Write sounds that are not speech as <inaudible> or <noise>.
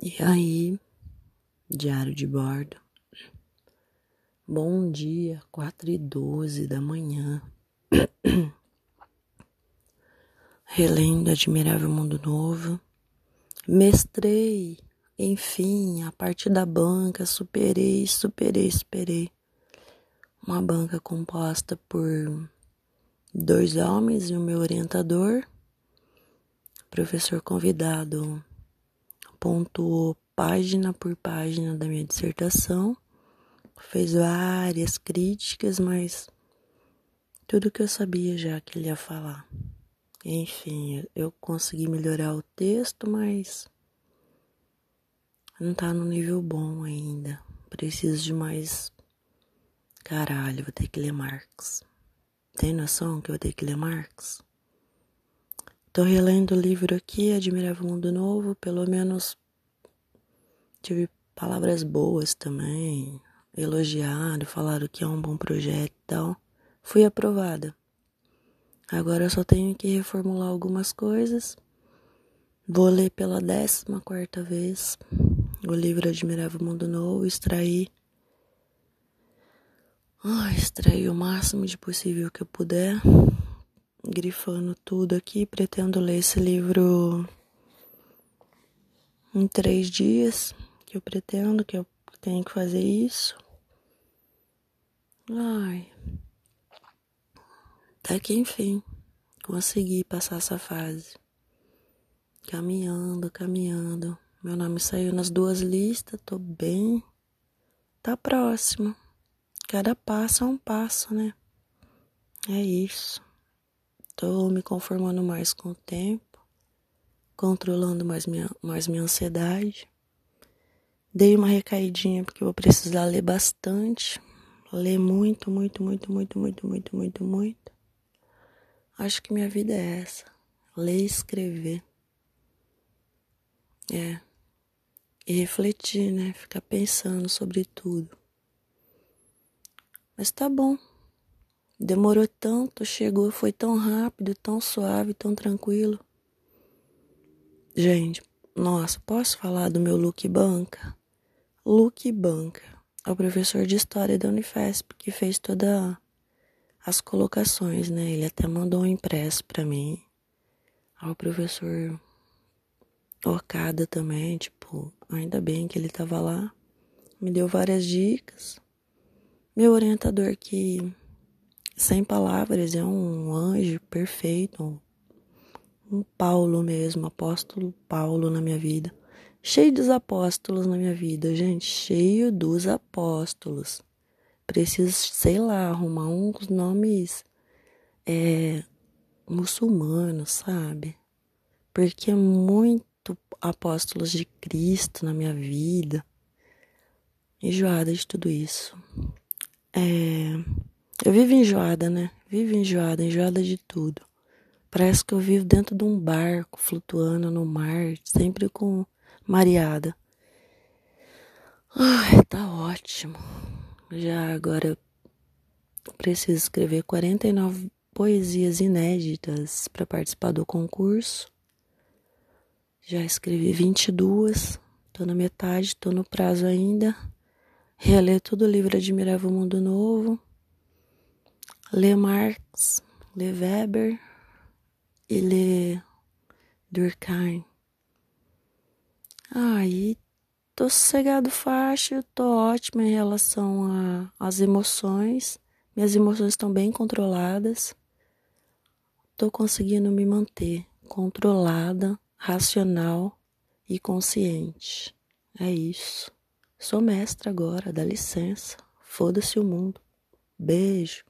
E aí, diário de bordo. Bom dia, quatro e doze da manhã. <clears throat> Relendo Admirável Mundo Novo. Mestrei, enfim, a parte da banca, superei, superei, superei. Uma banca composta por dois homens e o meu orientador, professor convidado pontuou página por página da minha dissertação, fez várias críticas, mas tudo que eu sabia já que ele ia falar. Enfim, eu consegui melhorar o texto, mas não tá no nível bom ainda. Preciso de mais. Caralho, vou ter que ler Marx. Tem noção que eu vou ter que ler Marx? Tô relendo o livro aqui, Admirável Mundo Novo, pelo menos tive palavras boas também, elogiado, falaram que é um bom projeto e tal. Fui aprovada. Agora eu só tenho que reformular algumas coisas. Vou ler pela décima quarta vez o livro Admirável Mundo Novo, extrair. Oh, extrair o máximo de possível que eu puder grifando tudo aqui. Pretendo ler esse livro em três dias. Que eu pretendo, que eu tenho que fazer isso. Ai. Até que enfim, consegui passar essa fase. Caminhando, caminhando. Meu nome saiu nas duas listas, tô bem. Tá próximo. Cada passo é um passo, né? É isso. Estou me conformando mais com o tempo, controlando mais minha, mais minha ansiedade. Dei uma recaidinha porque vou precisar ler bastante. Ler muito, muito, muito, muito, muito, muito, muito, muito. Acho que minha vida é essa. Ler e escrever. É. E refletir, né? Ficar pensando sobre tudo. Mas tá bom. Demorou tanto, chegou, foi tão rápido, tão suave, tão tranquilo. Gente, nossa, posso falar do meu Luke Banca? Luke Banca é o professor de história da Unifesp que fez todas as colocações, né? Ele até mandou um impresso para mim. Ao professor Okada também, tipo, ainda bem que ele tava lá. Me deu várias dicas. Meu orientador que sem palavras, é um anjo perfeito, um Paulo mesmo, apóstolo Paulo na minha vida. Cheio dos apóstolos na minha vida, gente, cheio dos apóstolos. Preciso, sei lá, arrumar uns nomes é, muçulmanos, sabe? Porque é muito apóstolos de Cristo na minha vida. Enjoada de tudo isso. É, eu vivo enjoada, né? Vivo enjoada, enjoada de tudo. Parece que eu vivo dentro de um barco, flutuando no mar, sempre com mareada. Ai, tá ótimo. Já agora preciso escrever 49 poesias inéditas para participar do concurso. Já escrevi 22, tô na metade, tô no prazo ainda. Reler todo o livro Admirável Mundo Novo ler Marx, ler Weber e ler Durkheim. Aí tô sossegado fácil, tô ótima em relação às emoções. Minhas emoções estão bem controladas. Tô conseguindo me manter controlada, racional e consciente. É isso. Sou mestra agora, dá licença. Foda-se o mundo. Beijo.